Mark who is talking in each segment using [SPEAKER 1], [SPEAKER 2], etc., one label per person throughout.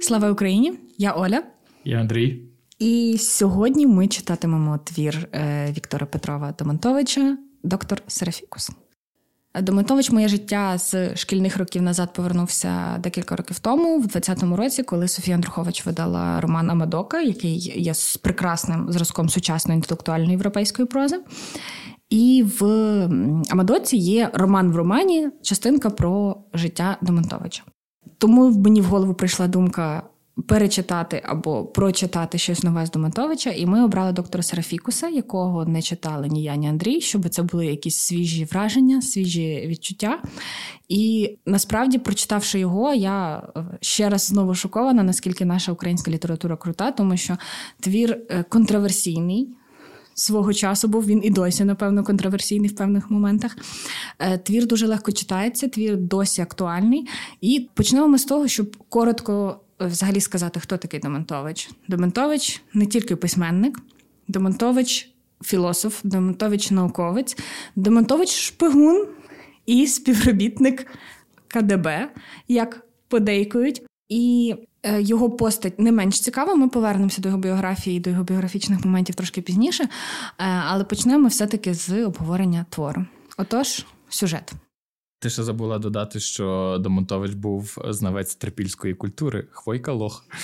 [SPEAKER 1] Слава Україні! Я Оля.
[SPEAKER 2] Я Андрій.
[SPEAKER 1] І сьогодні ми читатимемо твір е, Віктора Петрова Домонтовича Доктор Серафікус. Домонтович моє життя з шкільних років назад повернувся декілька років тому, в 20-му році, коли Софія Андрухович видала роман Амадока, який є з прекрасним зразком сучасної інтелектуальної європейської прози. І в Амадоці є роман в романі, частинка про життя Домонтовича. Тому мені в голову прийшла думка перечитати або прочитати щось нове з Домонтовича, і ми обрали доктора Серафікуса, якого не читали ні я, ні Андрій, щоб це були якісь свіжі враження, свіжі відчуття. І насправді, прочитавши його, я е, ще раз знову шокована, наскільки наша українська література крута, тому що твір е, контроверсійний свого часу був. Він і досі, напевно, контроверсійний в певних моментах. Е, твір дуже легко читається, твір досі актуальний. І почнемо ми з того, щоб коротко е, взагалі сказати, хто такий Домонтович. Домонтович не тільки письменник, Домонтович філософ, Домонтович науковець, Домонтович шпигун і співробітник КДБ, як подейкують. І його постать не менш цікава. Ми повернемося до його біографії, до його біографічних моментів трошки пізніше, е, але почнемо все-таки з обговорення твору. Отож, сюжет.
[SPEAKER 2] Ти ще забула додати, що Домонтович був знавець трипільської культури, хвойка лох.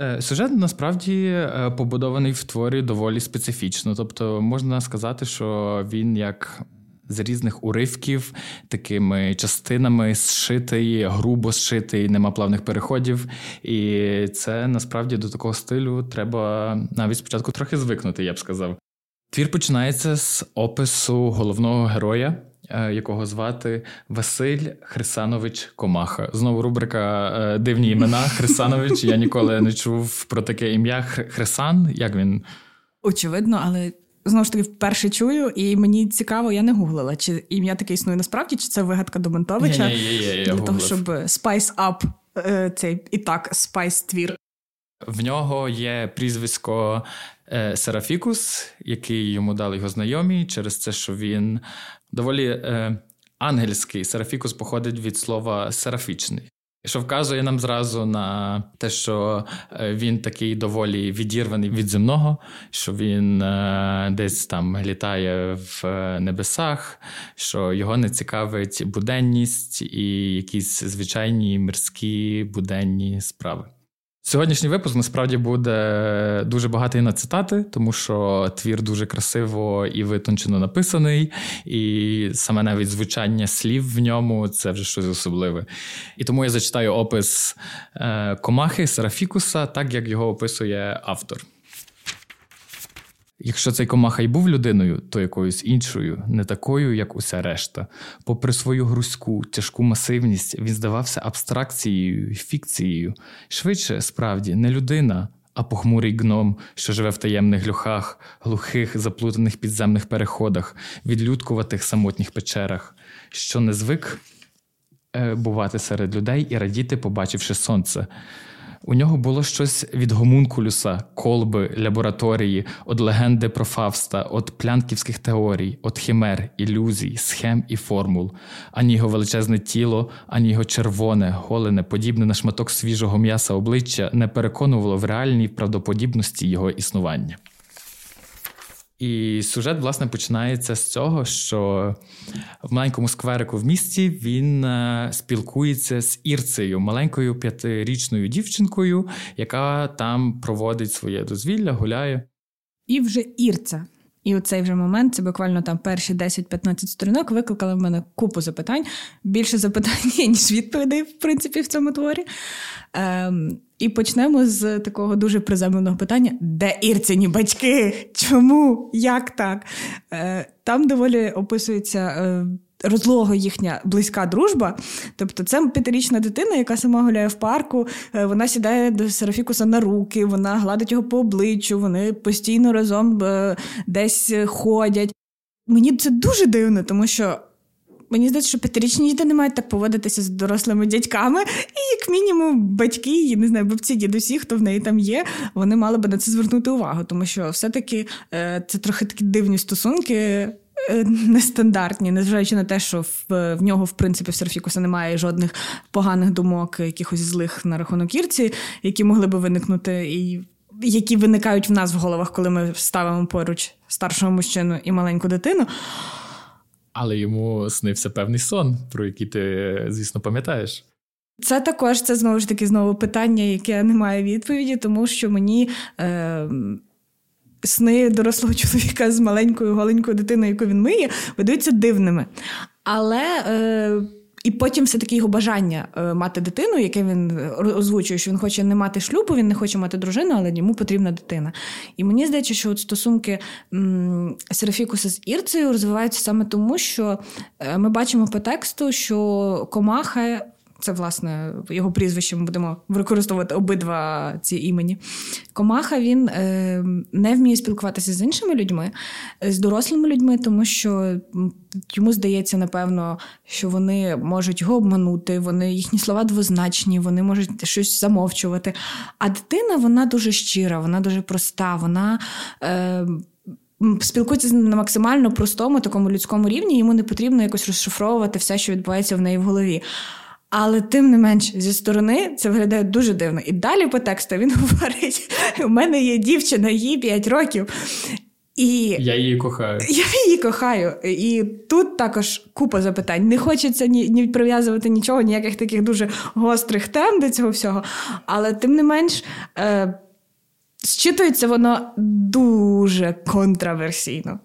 [SPEAKER 2] Е, сюжет насправді побудований в творі доволі специфічно. Тобто, можна сказати, що він як з різних уривків, такими частинами зшитий, грубо зшитий, нема плавних переходів. І це насправді до такого стилю треба навіть спочатку трохи звикнути, я б сказав. Твір починається з опису головного героя. Е, якого звати Василь Хрисанович Комаха. Знову рубрика е, Дивні імена Хрисанович. Я ніколи не чув про таке ім'я Хрисан. Як він?
[SPEAKER 1] Очевидно, але знову ж таки вперше чую, і мені цікаво, я не гуглила, чи ім'я таке існує насправді, чи це вигадка Домонтовича
[SPEAKER 2] для
[SPEAKER 1] того, щоб spice up е, цей і так spicy твір.
[SPEAKER 2] В нього є прізвисько е, Серафікус, який йому дали його знайомі, через це, що він доволі е, ангельський. Серафікус походить від слова серафічний що вказує нам зразу на те, що е, він такий доволі відірваний від земного, що він е, десь там літає в е, небесах, що його не цікавить буденність і якісь звичайні мирські буденні справи. Сьогоднішній випуск насправді буде дуже багатий на цитати, тому що твір дуже красиво і витончено написаний, і саме навіть звучання слів в ньому це вже щось особливе. І тому я зачитаю опис е, комахи Серафікуса, так як його описує автор. Якщо цей комаха й був людиною, то якоюсь іншою, не такою, як уся решта. Попри свою грузьку, тяжку масивність, він здавався абстракцією, фікцією. Швидше, справді, не людина, а похмурий гном, що живе в таємних глюхах, глухих, заплутаних підземних переходах, відлюдкуватих самотніх печерах, що не звик е, бувати серед людей і радіти, побачивши сонце. У нього було щось від гомункулюса, колби, лабораторії, від легенди про Фавста, від плянківських теорій, від химер, ілюзій, схем і формул, ані його величезне тіло, ані його червоне, голене, подібне на шматок свіжого м'яса обличчя не переконувало в реальній правдоподібності його існування. І сюжет, власне, починається з цього, що в маленькому скверику в місті він е, спілкується з Ірцею, маленькою п'ятирічною дівчинкою, яка там проводить своє дозвілля, гуляє.
[SPEAKER 1] І вже Ірця. І у цей вже момент, це буквально там перші 10-15 сторінок, викликали в мене купу запитань. Більше запитань, ніж відповідей, в принципі, в цьому творі. Ем, І почнемо з такого дуже приземленого питання: де Ірцині батьки? Чому? Як так? Е, Там доволі описується. Е, розлого їхня близька дружба. Тобто, це п'ятирічна дитина, яка сама гуляє в парку, е, вона сідає до Серафікуса на руки, вона гладить його по обличчю, вони постійно разом десь ходять. Мені це дуже дивно, тому що. Мені здається, що п'ятирічні діти не мають так поводитися з дорослими дядьками, і, як мінімум, батьки, не знаю, бабці, дідусі, хто в неї там є, вони мали би на це звернути увагу, тому що все-таки е, це трохи такі дивні стосунки е, нестандартні, незважаючи на те, що в, в нього, в принципі, в Серфікуса немає жодних поганих думок, якихось злих на рахунок Ірці, які могли би виникнути, і які виникають в нас в головах, коли ми ставимо поруч старшого мужчину і маленьку дитину.
[SPEAKER 2] Але йому снився певний сон, про який ти, звісно, пам'ятаєш.
[SPEAKER 1] Це також це знову ж таки знову питання, яке не має відповіді, тому що мені е, сни дорослого чоловіка з маленькою голенькою дитиною, яку він миє, видаються дивними. Але е, і потім все-таки його бажання е, мати дитину, яке він озвучує, що він хоче не мати шлюбу, він не хоче мати дружину, але йому потрібна дитина. І мені здається, що от стосунки Серафікуса з Ірцею розвиваються саме тому, що е, ми бачимо по тексту, що комаха це, власне, його прізвище ми будемо використовувати обидва ці імені. Комаха він е, не вміє спілкуватися з іншими людьми, з дорослими людьми, тому що йому здається, напевно, що вони можуть його обманути, вони їхні слова двозначні, вони можуть щось замовчувати. А дитина вона дуже щира, вона дуже проста, вона. Е, Спілкується на максимально простому такому людському рівні, йому не потрібно якось розшифровувати все, що відбувається в неї в голові. Але тим не менш, зі сторони це виглядає дуже дивно. І далі по тексту він говорить: у мене є дівчина, їй 5 років. І
[SPEAKER 2] Я її кохаю.
[SPEAKER 1] Я її кохаю. І тут також купа запитань. Не хочеться ні, ні прив'язувати нічого, ніяких таких дуже гострих тем до цього всього. Але тим не менш, е, зчитується воно дуже контраверсійно.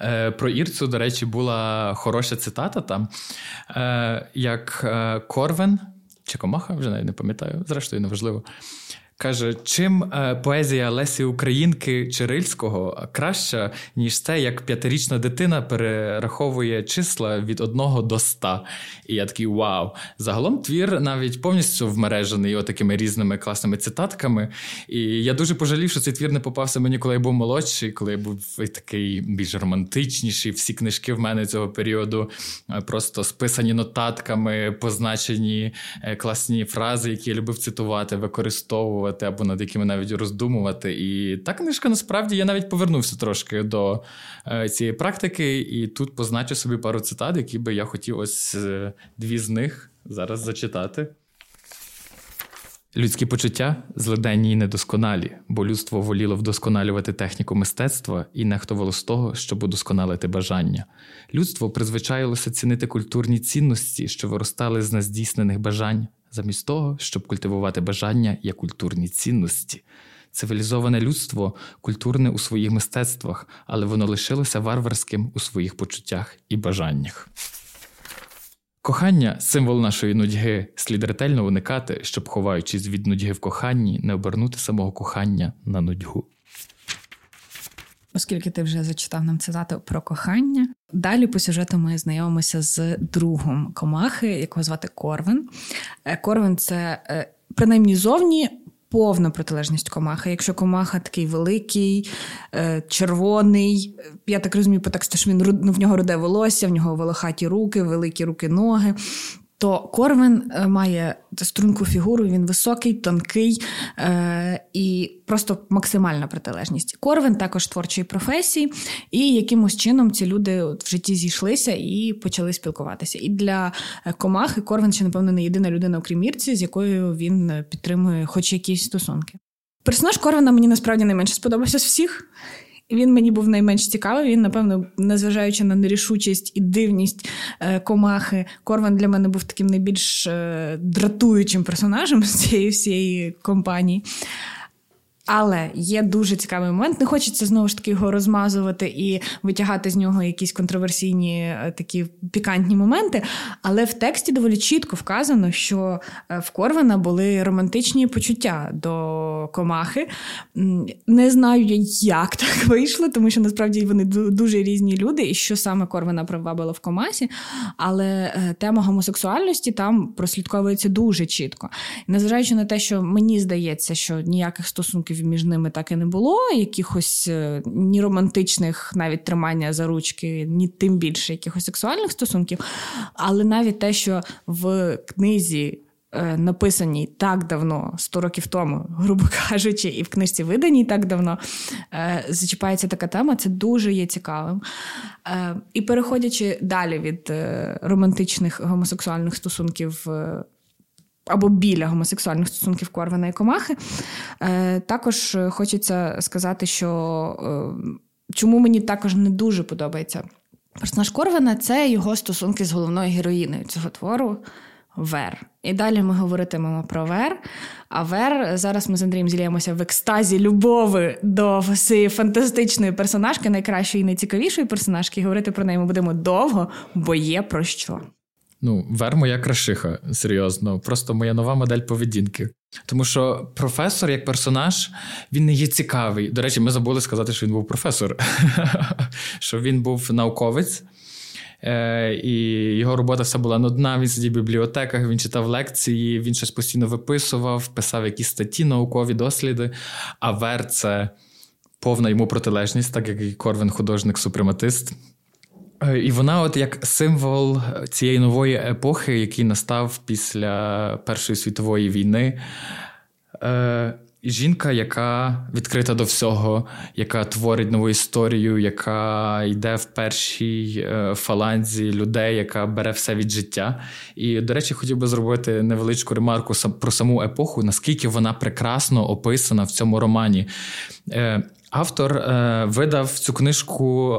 [SPEAKER 2] Е, про Ірцу, до речі, була хороша цитата там, е, як е, Корвен чи Комаха, вже навіть не пам'ятаю, зрештою, неважливо. Каже, чим е, поезія Лесі Українки Чирильського краща, ніж те, як п'ятирічна дитина перераховує числа від одного до ста. І я такий вау. Загалом твір навіть повністю вмережений отакими різними класними цитатками. І я дуже пожалів, що цей твір не попався мені, коли я був молодший, коли я був такий більш романтичніший. Всі книжки в мене цього періоду е, просто списані нотатками, позначені е, класні фрази, які я любив цитувати, використовувати обговорювати або над якими навіть роздумувати. І та книжка насправді я навіть повернувся трошки до е, цієї практики, і тут позначу собі пару цитат, які би я хотів ось е, дві з них зараз зачитати. Людські почуття злиденні й недосконалі, бо людство воліло вдосконалювати техніку мистецтва і нехтувало з того, щоб удосконалити бажання. Людство призвичаїлося цінити культурні цінності, що виростали з нездійснених бажань, замість того, щоб культивувати бажання як культурні цінності. Цивілізоване людство культурне у своїх мистецтвах, але воно лишилося варварським у своїх почуттях і бажаннях. Кохання символ нашої нудьги, слід ретельно уникати, щоб, ховаючись від нудьги в коханні, не обернути самого кохання на нудьгу.
[SPEAKER 1] Оскільки ти вже зачитав нам цитату про кохання, далі по сюжету ми знайомимося з другом комахи, якого звати Корвин. Е, Корвин це е, принаймні зовні. Повна протилежність комаха. Якщо комаха такий великий, е, червоний, я так розумію, по тексту, що він ну, в нього руде волосся, в нього волохаті руки, великі руки, ноги то Корвин е, має струнку фігуру, він високий, тонкий е, і просто максимальна протилежність. Корвин також творчої професії, і якимось чином ці люди в житті зійшлися і почали спілкуватися. І для е, комахи Корвин ще, напевно, не єдина людина, окрім Ірці, з якою він підтримує хоч якісь стосунки. Персонаж Корвина мені насправді найменше сподобався з всіх. Він мені був найменш цікавий. Він, напевно, незважаючи на нерішучість і дивність е, комахи, Корван для мене був таким найбільш е, дратуючим персонажем з цієї всієї компанії. Але є дуже цікавий момент. Не хочеться знову ж таки його розмазувати і витягати з нього якісь контроверсійні е, такі пікантні моменти. Але в тексті доволі чітко вказано, що е, в Корвана були романтичні почуття до комахи. Не знаю, як так вийшло, тому що насправді вони дуже різні люди, і що саме Корвана привабило в комасі. Але е, тема гомосексуальності там прослідковується дуже чітко. незважаючи на те, що мені здається, що ніяких стосунків стосунків між ними так і не було, якихось е, ні романтичних навіть тримання за ручки, ні тим більше якихось сексуальних стосунків. Але навіть те, що в книзі е, написаній так давно, 100 років тому, грубо кажучи, і в книжці виданій так давно, е, зачіпається така тема, це дуже є цікавим. І переходячи далі від романтичних гомосексуальних стосунків. Е, або біля гомосексуальних стосунків Корвана і Комахи. Е, також хочеться сказати, що е, чому мені також не дуже подобається персонаж Корвана це його стосунки з головною героїною цього твору. Вер. І далі ми говоритимемо про Вер. А Вер зараз ми з Андрієм зіліємося в екстазі любови до цієї фантастичної персонажки, найкращої і найцікавішої персонажки. І говорити про неї ми будемо довго, бо є про що.
[SPEAKER 2] Ну, Вер моя крашиха, серйозно, просто моя нова модель поведінки. Тому що професор як персонаж він не є цікавий. До речі, ми забули сказати, що він був професор, що він був науковець. Е, і його робота все була нудна. Він сидів в бібліотеках, він читав лекції, він щось постійно виписував, писав якісь статті, наукові досліди. А Вер це повна йому протилежність, так як і Корвин художник-супрематист. Е, і вона, от як символ цієї нової епохи, який настав після Першої світової війни. Е, жінка, яка відкрита до всього, яка творить нову історію, яка йде в першій е, фаланзі людей, яка бере все від життя. І, до речі, хотів би зробити невеличку ремарку про саму епоху, наскільки вона прекрасно описана в цьому романі. Автор е, видав цю книжку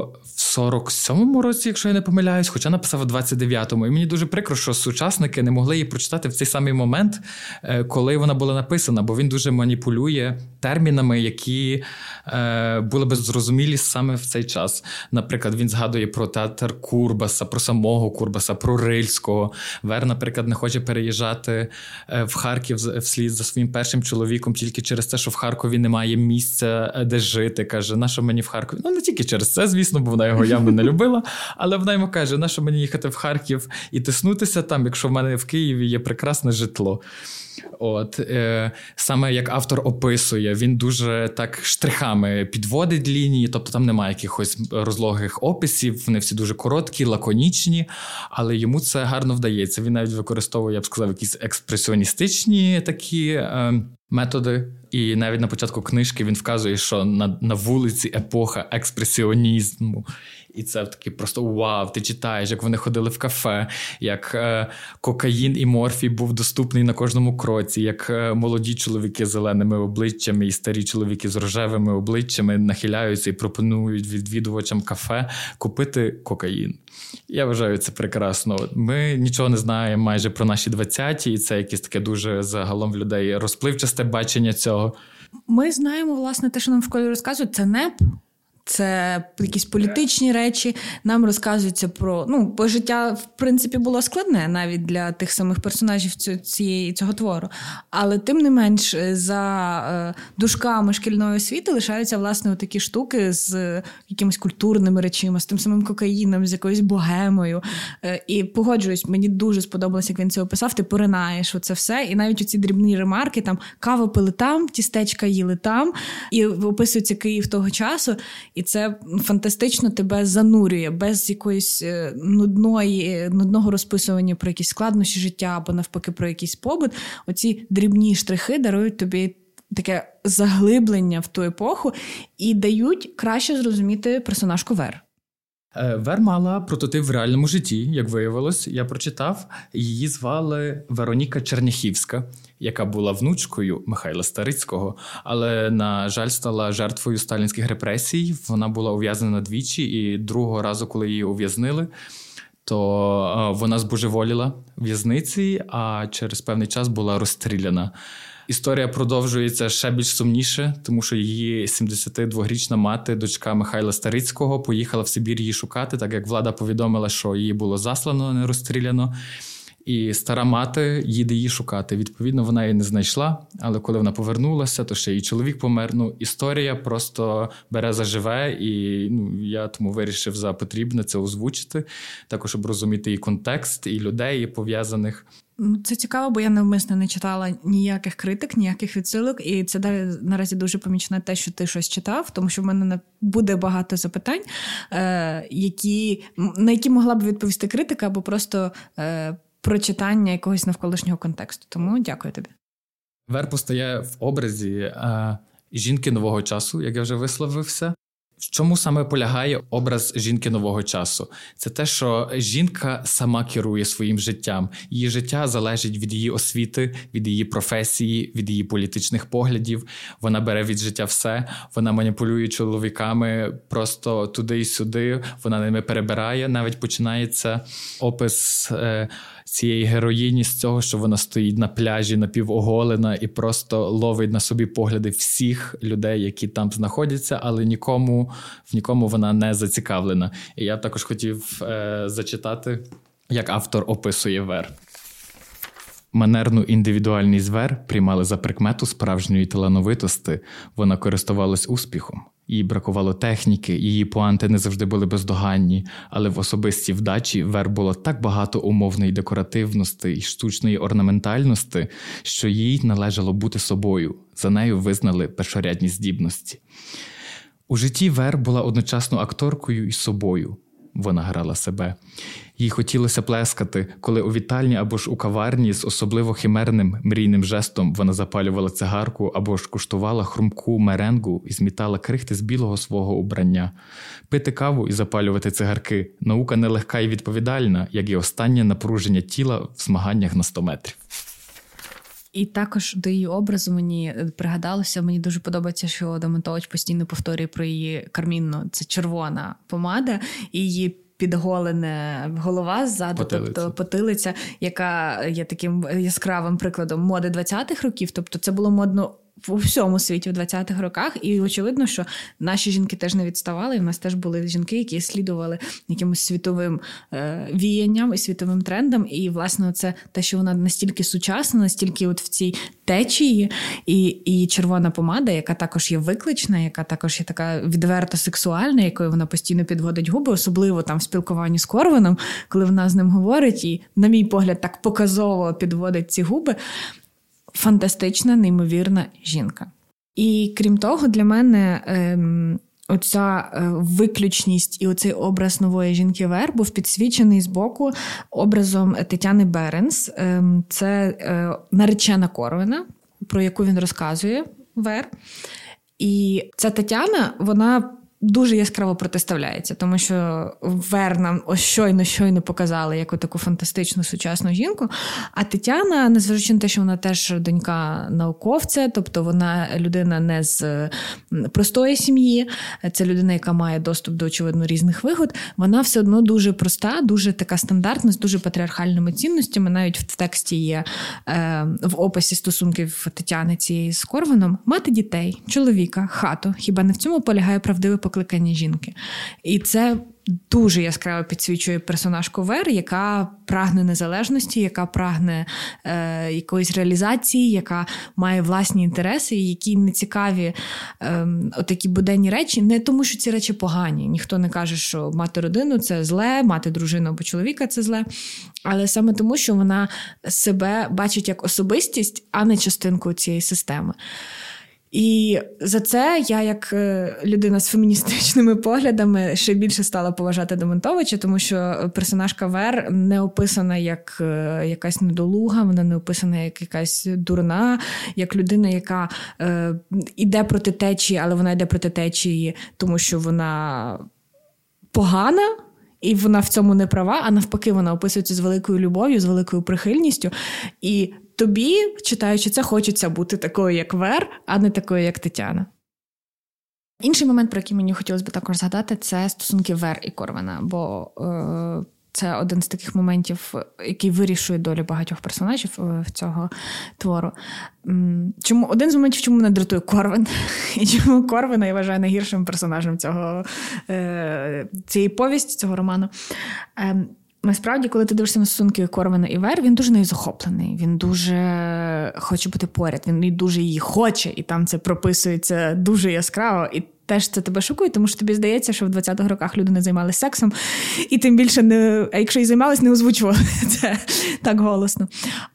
[SPEAKER 2] 47-му році, якщо я не помиляюсь, хоча написав у 29-му. І мені дуже прикро, що сучасники не могли її прочитати в цей самий момент, е, коли вона була написана, бо він дуже маніпулює термінами, які е, були би зрозумілі саме в цей час. Наприклад, він згадує про театр Курбаса, про самого Курбаса, про Рильського. Вер, наприклад, не хоче переїжджати е, в Харків вслід за своїм першим чоловіком тільки через те, що в Харкові немає місця, де жити. Каже, на що мені в Харкові? Ну не тільки через це, звісно, бо вона його явно не любила. Але вона йому каже: на що мені їхати в Харків і тиснутися там, якщо в мене в Києві є прекрасне житло. От е, Саме як автор описує, він дуже так штрихами підводить лінії, тобто там немає якихось розлогих описів, вони всі дуже короткі, лаконічні, але йому це гарно вдається. Він навіть використовує, я б сказав, якісь експресіоністичні такі е, методи. І навіть на початку книжки він вказує, що на на вулиці епоха експресіонізму. І це таки просто вау! Ти читаєш, як вони ходили в кафе, як е, кокаїн і морфій був доступний на кожному кроці, як е, молоді чоловіки з зеленими обличчями і старі чоловіки з рожевими обличчями нахиляються і пропонують відвідувачам кафе купити кокаїн. Я вважаю це прекрасно. Ми нічого не знаємо майже про наші 20-ті, і це якесь таке дуже загалом в людей розпливчасте бачення цього.
[SPEAKER 1] Ми знаємо, власне, те, що нам в школі розказують, це НЕП. Це якісь політичні речі. Нам розказується про ну, бо життя, в принципі, було складне навіть для тих самих персонажів цієї цього твору. Але тим не менш, е, за е, дужками шкільної освіти лишаються власне такі штуки з якимись культурними речима, з тим самим кокаїном, з якоюсь богемою. Е, і погоджуюсь, мені дуже сподобалося, як він це описав. Ти поринаєш оце все. І навіть оці дрібні ремарки, там каву пили там, тістечка їли там, і описується Київ того часу. І це фантастично тебе занурює без якоїсь е, нудної, нудного розписування про якісь складнощі життя або навпаки про якийсь побут. Оці дрібні штрихи дарують тобі. Таке заглиблення в ту епоху і дають краще зрозуміти персонажку Вер.
[SPEAKER 2] Е, Вер мала прототип в реальному житті, як виявилось, я прочитав. Її звали Вероніка Черняхівська, яка була внучкою Михайла Старицького, але, на жаль, стала жертвою сталінських репресій. Вона була ув'язнена двічі, і другого разу, коли її ув'язнили, то е, вона збожеволіла в'язниці, а через певний час була розстріляна. Історія продовжується ще більш сумніше, тому що її 72-річна мати, дочка Михайла Старицького, поїхала в Сибір її шукати, так як влада повідомила, що її було заслано, не розстріляно. І стара мати їде її шукати. Відповідно, вона її не знайшла. Але коли вона повернулася, то ще її чоловік помер. Ну, історія просто бере заживе, і ну я тому вирішив за потрібне це озвучити, також щоб розуміти і контекст, і людей пов'язаних.
[SPEAKER 1] Ну, це цікаво, бо я навмисно не читала ніяких критик, ніяких відсилок, і це далі наразі дуже помічно те, що ти щось читав, тому що в мене не буде багато запитань, е, які, на які могла б відповісти критика, або просто е, прочитання якогось навколишнього контексту. Тому дякую тобі.
[SPEAKER 2] Вер постає в образі а, жінки нового часу, як я вже висловився. В чому саме полягає образ жінки нового часу? Це те, що жінка сама керує своїм життям. Її життя залежить від її освіти, від її професії, від її політичних поглядів. Вона бере від життя все, вона маніпулює чоловіками просто туди і сюди. Вона ними перебирає. Навіть починається опис. Е, цієї героїні з цього, що вона стоїть на пляжі напівоголена і просто ловить на собі погляди всіх людей, які там знаходяться, але нікому в нікому вона не зацікавлена. І я також хотів е, зачитати, як автор описує вер. Манерну індивідуальність вер приймали за прикмету справжньої талановитості, вона користувалась успіхом. Їй бракувало техніки, її поанти не завжди були бездоганні, але в особистій вдачі вер було так багато умовної декоративності і штучної орнаментальності, що їй належало бути собою. За нею визнали першорядні здібності. У житті Вер була одночасно акторкою і собою. Вона грала себе. Їй хотілося плескати, коли у вітальні або ж у каварні з особливо химерним мрійним жестом вона запалювала цигарку або ж куштувала хрумку меренгу і змітала крихти з білого свого убрання. Пити каву і запалювати цигарки наука нелегка і відповідальна, як і останнє напруження тіла в змаганнях на 100 метрів.
[SPEAKER 1] І також до її образу мені пригадалося, мені дуже подобається, що Домонтович постійно повторює про її кармінну. Це червона помада, і її підголене голова ззаду, потилиця. тобто потилиця, яка є таким яскравим прикладом моди 20-х років. Тобто, це було модно у всьому світі в 20-х роках, і очевидно, що наші жінки теж не відставали. і в нас теж були жінки, які слідували якимось світовим е, віянням і світовим трендам. І, власне, це те, що вона настільки сучасна, настільки от в цій течії, і і червона помада, яка також є виклична, яка також є така відверто сексуальна, якою вона постійно підводить губи, особливо там в спілкуванні з Корваном, коли вона з ним говорить, і, на мій погляд, так показово підводить ці губи фантастична, неймовірна жінка. І крім того, для мене ем, оця е, виключність і оцей образ нової жінки Вер був підсвічений з боку образом Тетяни Беренс. Ем, це е, наречена Корвина, про яку він розказує Вер. І ця Тетяна, вона дуже яскраво протиставляється, тому що Вер нам ось щойно щойно показали яку таку фантастичну сучасну жінку. А Тетяна, незважаючи на те, що вона теж донька науковця, тобто вона людина не з простої сім'ї, це людина, яка має доступ до очевидно різних вигод. Вона все одно дуже проста, дуже така стандартна, з дуже патріархальними цінностями. Навіть в тексті є е, в описі стосунків Тетяни цієї з Корваном мати дітей, чоловіка, хату. Хіба не в цьому полягає правдиве покликання жінки. І це дуже яскраво підсвічує персонаж Ковер, яка прагне незалежності, яка прагне е, якоїсь реалізації, яка має власні інтереси, які не цікаві е, отакі буденні речі, не тому, що ці речі погані. Ніхто не каже, що мати родину це зле, мати дружину або чоловіка це зле. Але саме тому, що вона себе бачить як особистість, а не частинку цієї системи. І за це я, як е, людина з феміністичними поглядами, ще більше стала поважати Демонтовича, тому що персонаж Кавер не описана як е, якась недолуга, вона не описана як якась дурна, як людина, яка е, іде проти течії, але вона йде проти течії, тому що вона погана. І вона в цьому не права, а навпаки, вона описується з великою любов'ю, з великою прихильністю. І тобі, читаючи це, хочеться бути такою, як Вер, а не такою, як Тетяна. Інший момент, про який мені хотілося б також згадати, це стосунки Вер і Корвана. Бо е, це один з таких моментів, який вирішує долю багатьох персонажів е, в цього твору. Чому Один з моментів, чому мене дратує Корвин, і чому Корвина я вважаю найгіршим персонажем цього, е, цієї повісті, цього роману. Насправді, коли ти дивишся на стосунки Корвана і Вер, він дуже нею захоплений. Він дуже хоче бути поряд, він дуже її хоче, і там це прописується дуже яскраво. І теж це тебе шокує, тому що тобі здається, що в 20-х роках люди не займалися сексом, і тим більше не, а якщо і займалися, не озвучували це так голосно.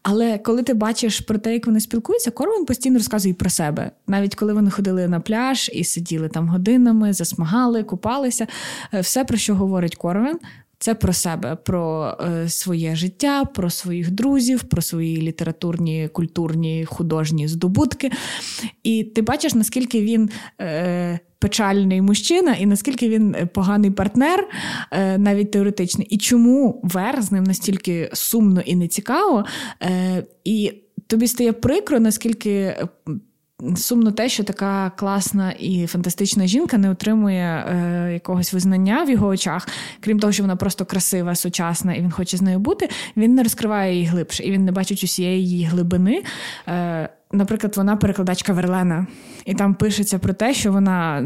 [SPEAKER 1] Але коли ти бачиш про те, як вони спілкуються, Корван постійно розказує про себе. Навіть коли вони ходили на пляж і сиділи там годинами, засмагали, купалися, е, все, про що говорить Корван, Це про себе, про е, своє життя, про своїх друзів, про свої літературні, культурні, художні здобутки. І ти бачиш, наскільки він. Е, Печальний мужчина, і наскільки він поганий партнер, е, навіть теоретичний, і чому Вер з ним настільки сумно і нецікаво, е, і тобі стає прикро, наскільки Сумно те, що така класна і фантастична жінка не отримує е, якогось визнання в його очах, крім того, що вона просто красива, сучасна, і він хоче з нею бути. Він не розкриває її глибше, і він не бачить усієї її глибини. Е, Наприклад, вона перекладачка Верлена, і там пишеться про те, що вона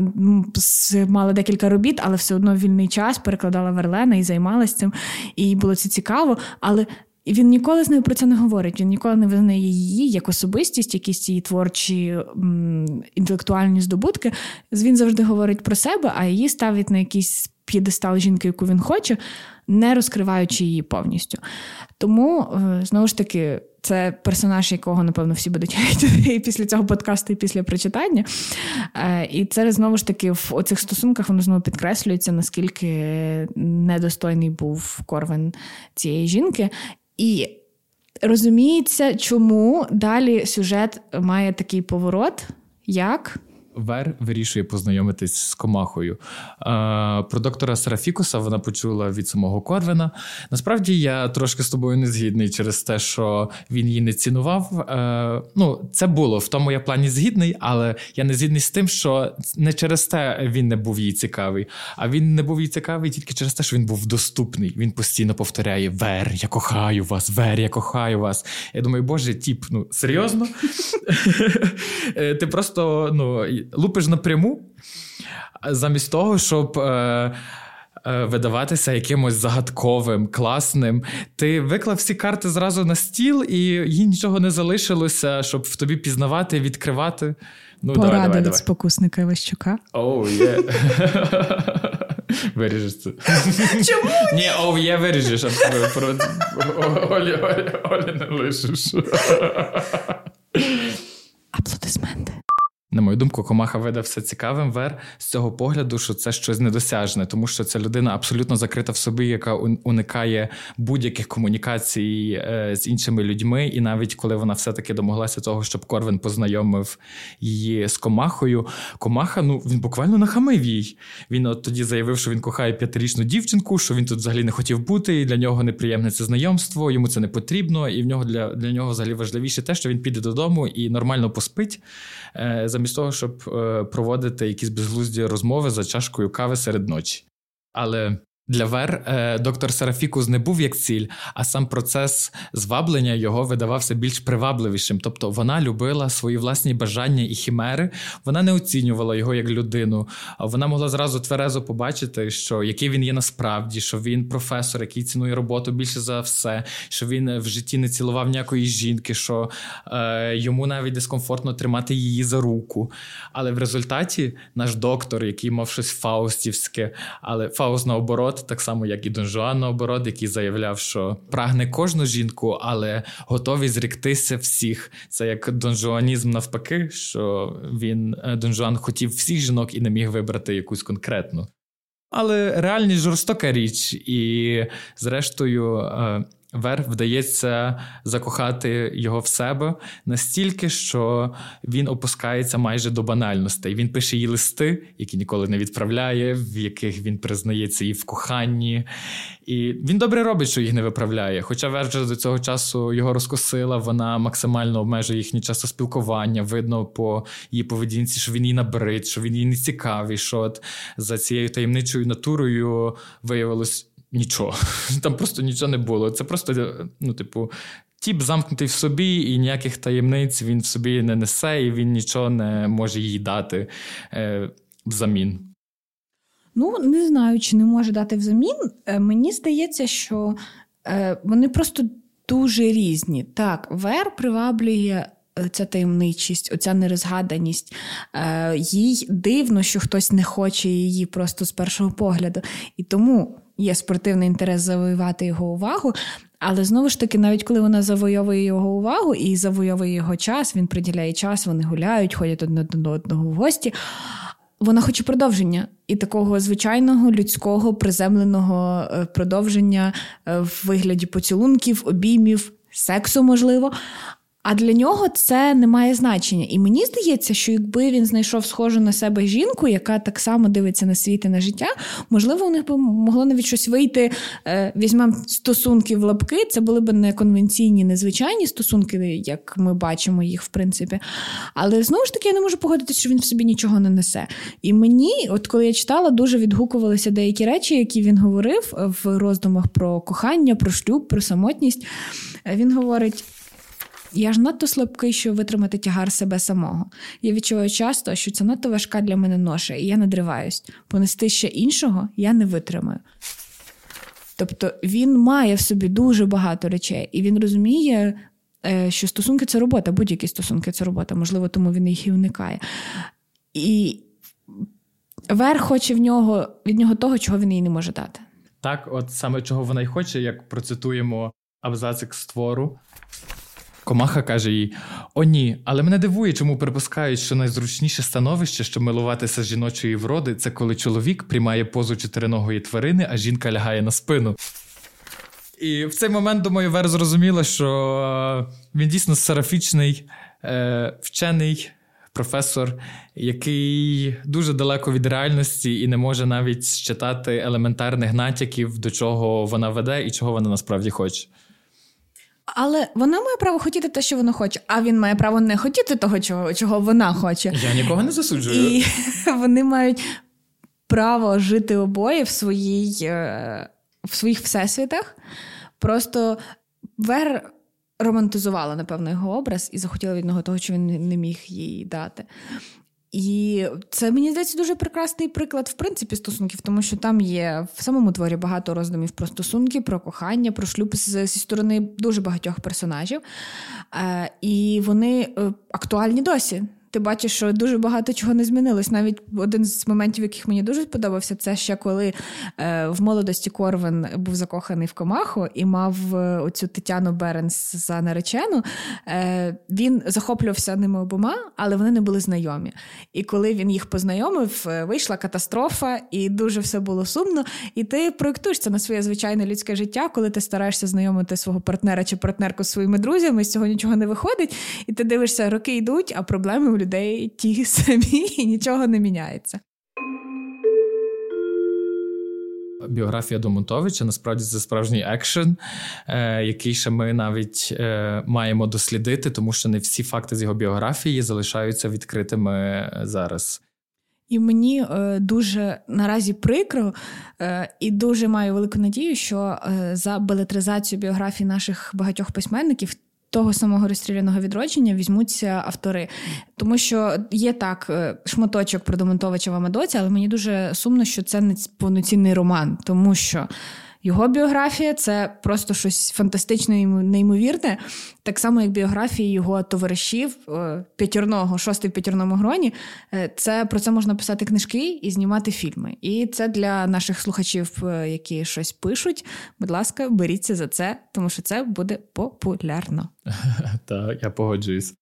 [SPEAKER 1] мала декілька робіт, але все одно в вільний час перекладала Верлена і займалася цим. І було це цікаво. Але і він ніколи з нею про це не говорить. Він ніколи не визнає її як особистість, якісь її творчі м, інтелектуальні здобутки. Він завжди говорить про себе, а її ставить на якийсь п'єдестал жінки, яку він хоче, не розкриваючи її повністю. Тому, е, знову ж таки, це персонаж, якого, напевно, всі будуть і після цього подкасту, і після прочитання. Е, і це знову ж таки в оцих стосунках воно знову підкреслюється, наскільки недостойний був Корвин цієї жінки. І розуміється, чому далі сюжет має такий поворот, як.
[SPEAKER 2] Вер вирішує познайомитись з комахою. Про доктора Серафікуса вона почула від самого Корвена. Насправді я трошки з тобою не згідний через те, що він її не цінував. Е, ну, це було в тому я плані згідний, але я не згідний з тим, що не через те він не був їй цікавий, а він не був їй цікавий тільки через те, що він був доступний. Він постійно повторяє: Вер, я кохаю вас, Вер, я кохаю вас. Я думаю, боже, тіп, ну серйозно? Е, ти просто ну лупиш напряму, замість того, щоб. Е, е, Видаватися якимось загадковим, класним. Ти виклав всі карти зразу на стіл, і їй нічого не залишилося, щоб в тобі пізнавати, відкривати.
[SPEAKER 1] Ну, Поради давай, давай, від давай. спокусника Іващука.
[SPEAKER 2] Оу, є. Виріжеш це.
[SPEAKER 1] Чому?
[SPEAKER 2] Ні, оу, є, виріжеш. Олі, Олі, Олі не лишиш.
[SPEAKER 1] Аплодисменти.
[SPEAKER 2] На мою думку, Комаха видав все цікавим вер з цього погляду, що це щось недосяжне, тому що ця людина абсолютно закрита в собі, яка уникає будь-яких комунікацій е, з іншими людьми. І навіть коли вона все-таки домоглася того, щоб Корвин познайомив її з Комахою, Комаха ну він буквально нахамив їй. Він от тоді заявив, що він кохає п'ятирічну дівчинку, що він тут взагалі не хотів бути, і для нього неприємне це знайомство, йому це не потрібно, і в нього для, для нього взагалі важливіше те, що він піде додому і нормально поспить. Замість того, щоб е, проводити якісь безглузді розмови за чашкою кави серед ночі. Але для Вер е, доктор Серафікус не був як ціль, а сам процес зваблення його видавався більш привабливішим. Тобто вона любила свої власні бажання і хімери, вона не оцінювала його як людину. Вона могла зразу тверезо побачити, що який він є насправді, що він професор, який цінує роботу більше за все, що він в житті не цілував ніякої жінки, що е, йому навіть дискомфортно тримати її за руку. Але в результаті наш доктор, який мав щось фаустівське, але Фауст наоборот наоборот, так само як і Дон Жуан, наоборот, який заявляв, що прагне кожну жінку, але готовий зріктися всіх. Це як донжуанізм навпаки, що він е, Дон Жуан хотів всіх жінок і не міг вибрати якусь конкретну. Але реальність жорстока річ, і зрештою. Вер вдається закохати його в себе настільки, що він опускається майже до банальностей. Він пише їй листи, які ніколи не відправляє, в яких він признається їй в коханні. І він добре робить, що їх не виправляє. Хоча Вер вже до цього часу його розкосила, вона максимально обмежує їхнє часоспілкування. Видно по її поведінці, що він їй набрид, що він їй не цікавий. Що от за цією таємничою натурою виявилось нічого. Там просто нічого не було. Це просто, ну, типу, тіп замкнутий в собі, і ніяких таємниць він в собі не несе, і він нічого не може їй дати е, взамін.
[SPEAKER 1] Ну, не знаю, чи не може дати взамін. Е, мені здається, що е, вони просто дуже різні. Так, Вер приваблює. Е, ця таємничість, оця нерозгаданість, їй дивно, що хтось не хоче її просто з першого погляду. І тому є спортивний інтерес завоювати його увагу. Але знову ж таки, навіть коли вона завойовує його увагу і завойовує його час, він приділяє час, вони гуляють, ходять одне до одного в гості. вона хоче продовження і такого звичайного людського приземленого е, продовження е, в вигляді поцілунків, обіймів, сексу, можливо. А для нього це не має значення. І мені здається, що якби він знайшов схожу на себе жінку, яка так само дивиться на світ і на життя, можливо, у них би могло навіть щось вийти. Е, візьмемо стосунки в лапки. Це були б не конвенційні, незвичайні стосунки, як ми бачимо їх, в принципі. Але знову ж таки, я не можу погодитися, що він в собі нічого не несе. І мені, от коли я читала, дуже відгукувалися деякі речі, які він говорив в роздумах про кохання, про шлюб, про самотність. Він говорить. Я ж надто слабкий, щоб витримати тягар себе самого. Я відчуваю часто, що це надто важка для мене ноша, і я надриваюсь. Понести ще іншого я не витримаю. Тобто він має в собі дуже багато речей, і він розуміє, е, що стосунки це робота, будь-які стосунки це робота, можливо, тому він їх і уникає. І Вер хоче в нього, від нього того, чого він їй не може дати.
[SPEAKER 2] Так, от саме чого вона й хоче, як процитуємо абзацик з твору. Комаха каже їй: О, ні, але мене дивує, чому припускають, що найзручніше становище, щоб милуватися жіночої вроди, це коли чоловік приймає позу чотириногої тварини, а жінка лягає на спину. І в цей момент, думаю, Вер зрозуміла, що він дійсно сарафічний е, вчений професор, який дуже далеко від реальності і не може навіть считати елементарних натяків, до чого вона веде і чого вона насправді хоче.
[SPEAKER 1] Але вона має право хотіти те, що вона хоче, а він має право не хотіти того, чого чого вона хоче.
[SPEAKER 2] Я нікого не засуджую.
[SPEAKER 1] І вони мають право жити обоє в своїй, е, в своїх всесвітах. Просто Вер романтизувала, напевно, його образ і захотіла від нього того, що він не міг їй дати. І це мені здається дуже прекрасний приклад, в принципі, стосунків, тому що там є в самому творі багато роздумів про стосунки, про кохання, про шлюб зі сторони дуже багатьох персонажів. Е, І вони е, актуальні досі ти бачиш, що дуже багато чого не змінилось. Навіть один з моментів, яких мені дуже сподобався, це ще коли е, в молодості Корвин був закоханий в комаху і мав е, оцю Тетяну Беренс за наречену. Е, Він захоплювався ними обома, але вони не були знайомі. І коли він їх познайомив, е, вийшла катастрофа, і дуже все було сумно. І ти проєктуєш це на своє звичайне людське життя, коли ти стараєшся знайомити свого партнера чи партнерку з своїми друзями, з цього нічого не виходить, і ти дивишся, роки йдуть, а проблеми людей ті самі і нічого не міняється.
[SPEAKER 2] Біографія Домонтовича насправді це справжній екшен, е, який ще ми навіть е, маємо дослідити, тому що не всі факти з його біографії залишаються відкритими зараз.
[SPEAKER 1] І мені е, дуже наразі прикро е, і дуже маю велику надію, що е, за белетризацію біографії наших багатьох письменників того самого розстріляного відродження візьмуться автори. Тому що є так е, шматочок про Домонтовича в Амадоці, але мені дуже сумно, що це не повноцінний роман, тому що. Його біографія це просто щось фантастичне і неймовірне, так само, як біографії його товаришів е, п'ятірного, шостий в п'ятірному гроні. Е, це про це можна писати книжки і знімати фільми. І це для наших слухачів, е, які щось пишуть. Будь ласка, беріться за це, тому що це буде популярно.
[SPEAKER 2] Так, я погоджуюсь.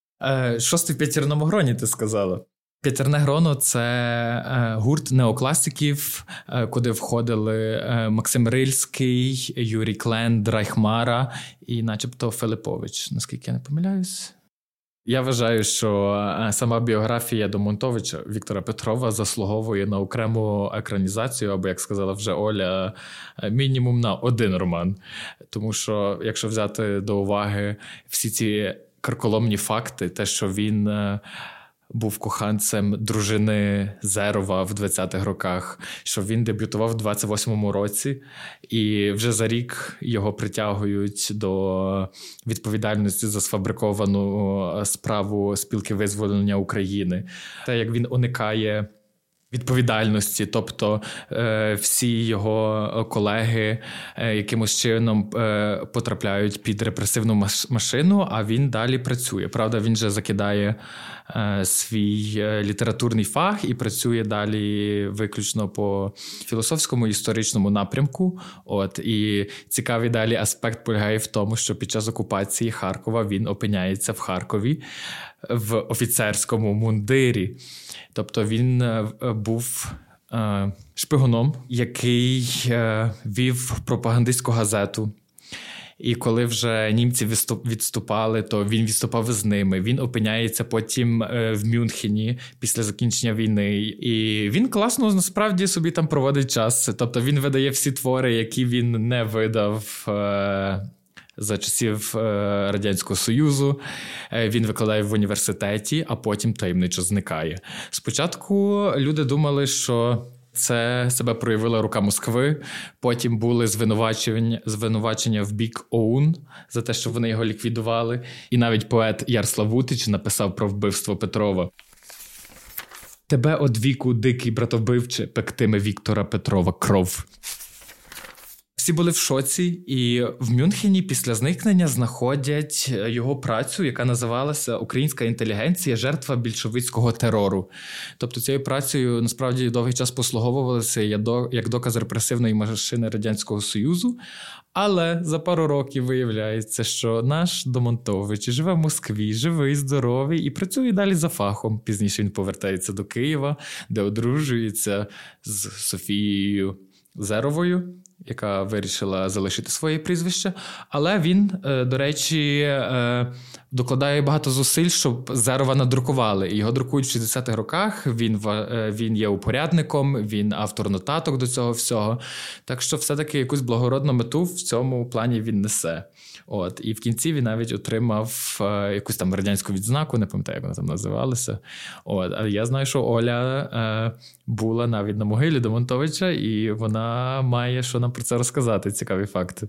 [SPEAKER 2] Шостий в п'ятірному гроні, ти сказала. П'ятерне гроно це е, гурт неокласиків, е, куди входили е, Максим Рильський, Юрій Клен, Драйхмара і, начебто, Филипович. Наскільки я не помиляюсь. Я вважаю, що сама біографія Домонтовича Віктора Петрова заслуговує на окрему екранізацію, або, як сказала вже Оля, мінімум на один роман. Тому що, якщо взяти до уваги всі ці карколомні факти, те, що він був коханцем дружини Зерова в 20-х роках, що він дебютував в 28-му році, і вже за рік його притягують до відповідальності за сфабриковану справу спілки визволення України. Те, як він уникає. Відповідальності, тобто е, всі його колеги е, якимось чином е, потрапляють під репресивну машину, а він далі працює. Правда, він же закидає Е, свій е, літературний фах і працює далі виключно по філософському історичному напрямку. От і цікавий далі аспект полягає в тому, що під час окупації Харкова він опиняється в Харкові в офіцерському мундирі. Тобто він е, був шпигуном, який вів пропагандистську газету. І коли вже німці відступали, то він відступав з ними. Він опиняється потім е, в Мюнхені після закінчення війни. І він класно насправді собі там проводить час. Тобто він видає всі твори, які він не видав. Е, за часів е, Радянського Союзу він викладає в університеті, а потім таємничо зникає. Спочатку люди думали, що це себе проявила рука Москви. Потім були звинувачення звинувачення в бік ОУН за те, що вони його ліквідували. І навіть поет Ярслав Вутич написав про вбивство Петрова. Тебе од віку, дикий братовбивче, пектиме Віктора Петрова кров. Всі були в шоці, і в Мюнхені після зникнення знаходять е, його працю, яка називалася Українська інтелігенція, жертва більшовицького терору. Тобто цією працею насправді довгий час послуговувалися як доказ репресивної машини Радянського Союзу. Але за пару років виявляється, що наш Домонтович живе в Москві, живий, здоровий і працює далі за фахом. Пізніше він повертається до Києва, де одружується з Софією Зеровою яка вирішила залишити своє прізвище. Але він, е, до речі, е, докладає багато зусиль, щоб Зерова надрукували. Його друкують в 60-х роках. Він е, він є упорядником, він автор нотаток до цього всього. Так що, все-таки якусь благородну мету в цьому плані він несе. От, І в кінці він навіть отримав е, якусь там радянську відзнаку, не пам'ятаю, як вона там називалася. От, Але я знаю, що Оля е, була навіть на могилі Домонтовича, і вона має що нам про це розказати. Цікаві факти.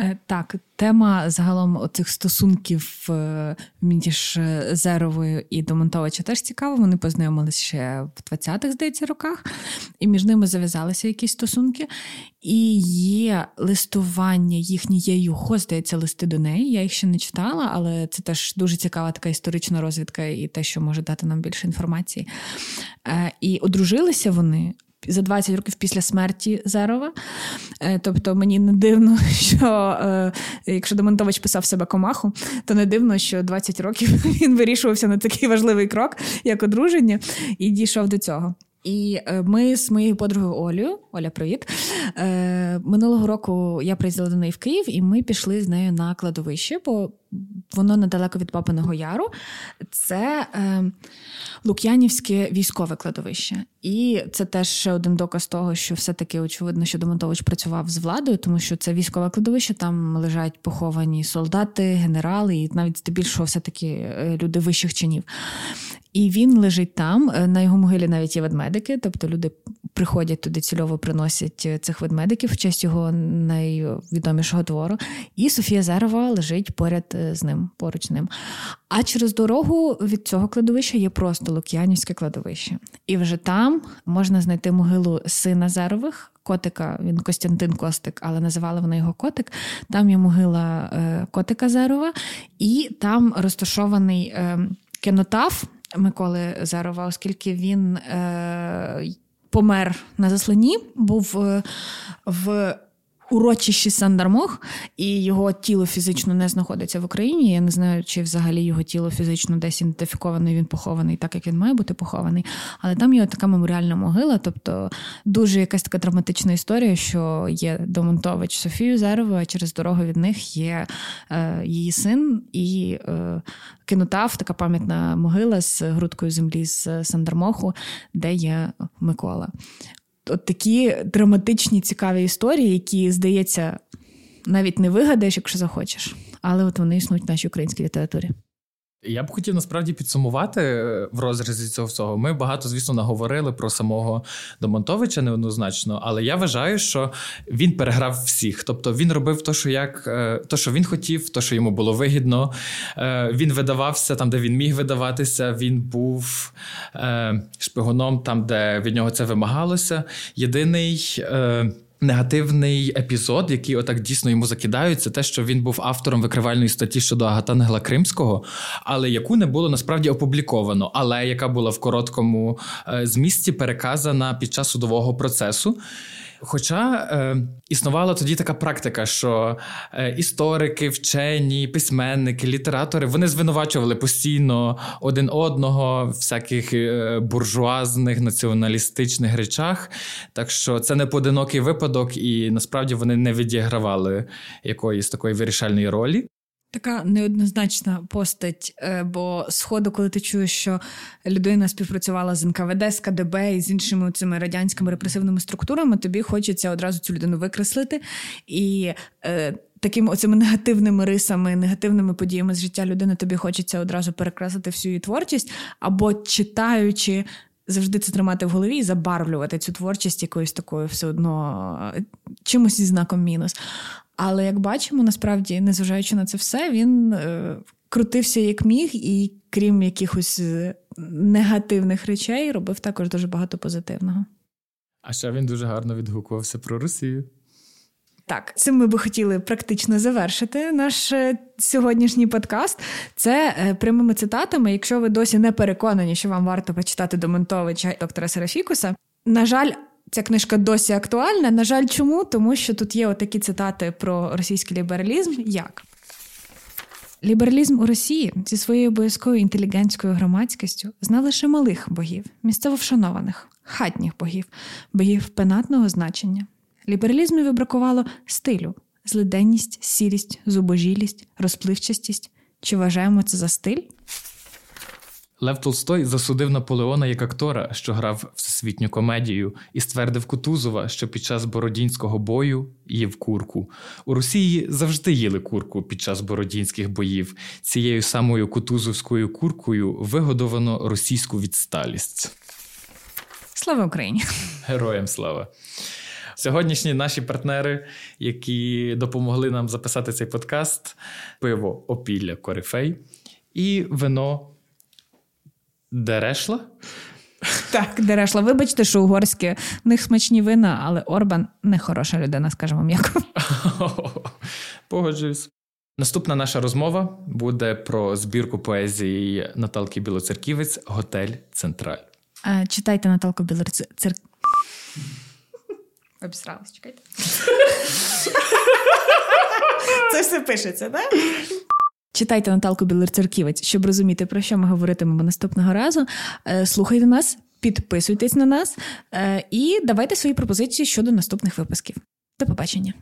[SPEAKER 1] Е, так, тема загалом цих стосунків е, між е, Зеровою і Домонтовича теж цікава. Вони познайомилися ще в 20-х, здається, роках, і між ними зав'язалися якісь стосунки. І є листування їхньої його, здається, листи до неї. Я їх ще не читала, але це теж дуже цікава така історична розвідка і те, що може дати нам більше інформації. І одружилися вони за 20 років після смерті Зерова. Е, тобто мені не дивно, що е, якщо Демонтович писав себе комаху, то не дивно, що 20 років він вирішувався на такий важливий крок, як одруження, і дійшов до цього. І е, ми з моєю подругою Олею, Оля, привіт. Минулого року я приїздила до неї в Київ, і ми пішли з нею на кладовище, бо воно недалеко від Папиного Яру. Це е, Лук'янівське військове кладовище. І це теж ще один доказ того, що все-таки очевидно, що Домонтович працював з владою, тому що це військове кладовище, там лежать поховані солдати, генерали, і навіть здебільшого все-таки е, люди вищих чинів. І він лежить там. Е, на його могилі навіть є ведмедики, тобто люди приходять туди цільово приносять е, цих ведмедиків в честь його найвідомішого твору. І Софія Зерова лежить поряд з ним, поруч ним. А через дорогу від цього кладовища є просто Лук'янівське кладовище. І вже там можна знайти могилу сина Зерових. Котика, він Костянтин Костик, але називали вони його котик. Там є могила е, котика Зерова, і там розташований е, кенотаф Миколи Зарова, оскільки він е, помер на засланні, був е, в урочищі Сандармох, і його тіло фізично не знаходиться в Україні. Я не знаю, чи взагалі його тіло фізично десь ідентифіковано, і він похований, так як він має бути похований. Але там є така меморіальна могила, тобто дуже якась така драматична історія, що є Домонтович Софію Зерову, а через дорогу від них є е, її син і е, кинотав, така пам'ятна могила з грудкою землі з Сандармоху, де є Микола от такі драматичні, цікаві історії, які, здається, навіть не вигадаєш, якщо захочеш. Але от вони існують в нашій українській літературі.
[SPEAKER 2] Я б хотів насправді підсумувати е, в розрізі цього всього. Ми багато, звісно, наговорили про самого Домонтовича неоднозначно, але я вважаю, що він переграв всіх. Тобто він робив то, що як е, то, що він хотів, то, що йому було вигідно. Е, він видавався там, де він міг видаватися. Він був шпигуном там, де від нього це вимагалося. Єдиний негативний епізод, який отак дійсно йому закидають, це те, що він був автором викривальної статті щодо Агатангела Кримського, але яку не було насправді опубліковано, але яка була в короткому е, змісті переказана під час судового процесу. Хоча е, існувала тоді така практика, що е, історики, вчені, письменники, літератори вони звинувачували постійно один одного в всяких е, буржуазних націоналістичних речах. Так що це не поодинокий випадок, і насправді вони не відігравали якоїсь такої вирішальної ролі.
[SPEAKER 1] Така неоднозначна постать, е, бо сходу, коли ти чуєш, що людина співпрацювала з НКВД, з КДБ і з іншими цими радянськими репресивними структурами, тобі хочеться одразу цю людину викреслити. І е, такими оцими негативними рисами, негативними подіями з життя людини тобі хочеться одразу перекреслити всю її творчість, або читаючи. Завжди це тримати в голові і забарвлювати цю творчість якоюсь такою все одно е, чимось зі знаком мінус. Але як бачимо, насправді, незважаючи на це все, він е, крутився як міг, і крім якихось е, негативних речей, робив також дуже багато позитивного.
[SPEAKER 2] А ще він дуже гарно відгукувався про Росію.
[SPEAKER 1] Так, цим ми би хотіли практично завершити наш е, сьогоднішній подкаст. Це е, прямими цитатами. Якщо ви досі не переконані, що вам варто почитати Домонтовича доктора Серафікуса, на жаль, Ця книжка досі актуальна. На жаль, чому? Тому що тут є отакі цитати про російський лібералізм. Як лібералізм у Росії зі своєю обов'язковою інтелігентською громадськістю знав лише малих богів, місцево вшанованих, хатніх богів, богів пенатного значення. Лібералізмові бракувало стилю, злиденність, сірість, зубожілість, розпливчастість. Чи вважаємо це за стиль?
[SPEAKER 2] Лев Толстой засудив Наполеона як актора, що грав всесвітню комедію, і ствердив Кутузова, що під час бородінського бою їв курку. У Росії завжди їли курку під час бородінських боїв. Цією самою кутузовською куркою вигодовано російську відсталість.
[SPEAKER 1] Слава Україні!
[SPEAKER 2] Героям слава! Сьогоднішні наші партнери, які допомогли нам записати цей подкаст: пиво Опілля Корифей і вино. Дерешла?
[SPEAKER 1] Так, Дерешла. Вибачте, що угорське в них смачні вина, але Орбан не хороша людина, скажімо м'яко.
[SPEAKER 2] Погоджуюсь. Наступна наша розмова буде про збірку поезії Наталки Білоцерківець Готель Централь.
[SPEAKER 1] Читайте Наталку Білоцерківець. Обісралась, чекайте. Це все пишеться, так? Читайте Наталку Білоцерківець, щоб розуміти, про що ми говоритимемо наступного разу. Е, слухайте нас, підписуйтесь на нас е, і давайте свої пропозиції щодо наступних випусків. До побачення.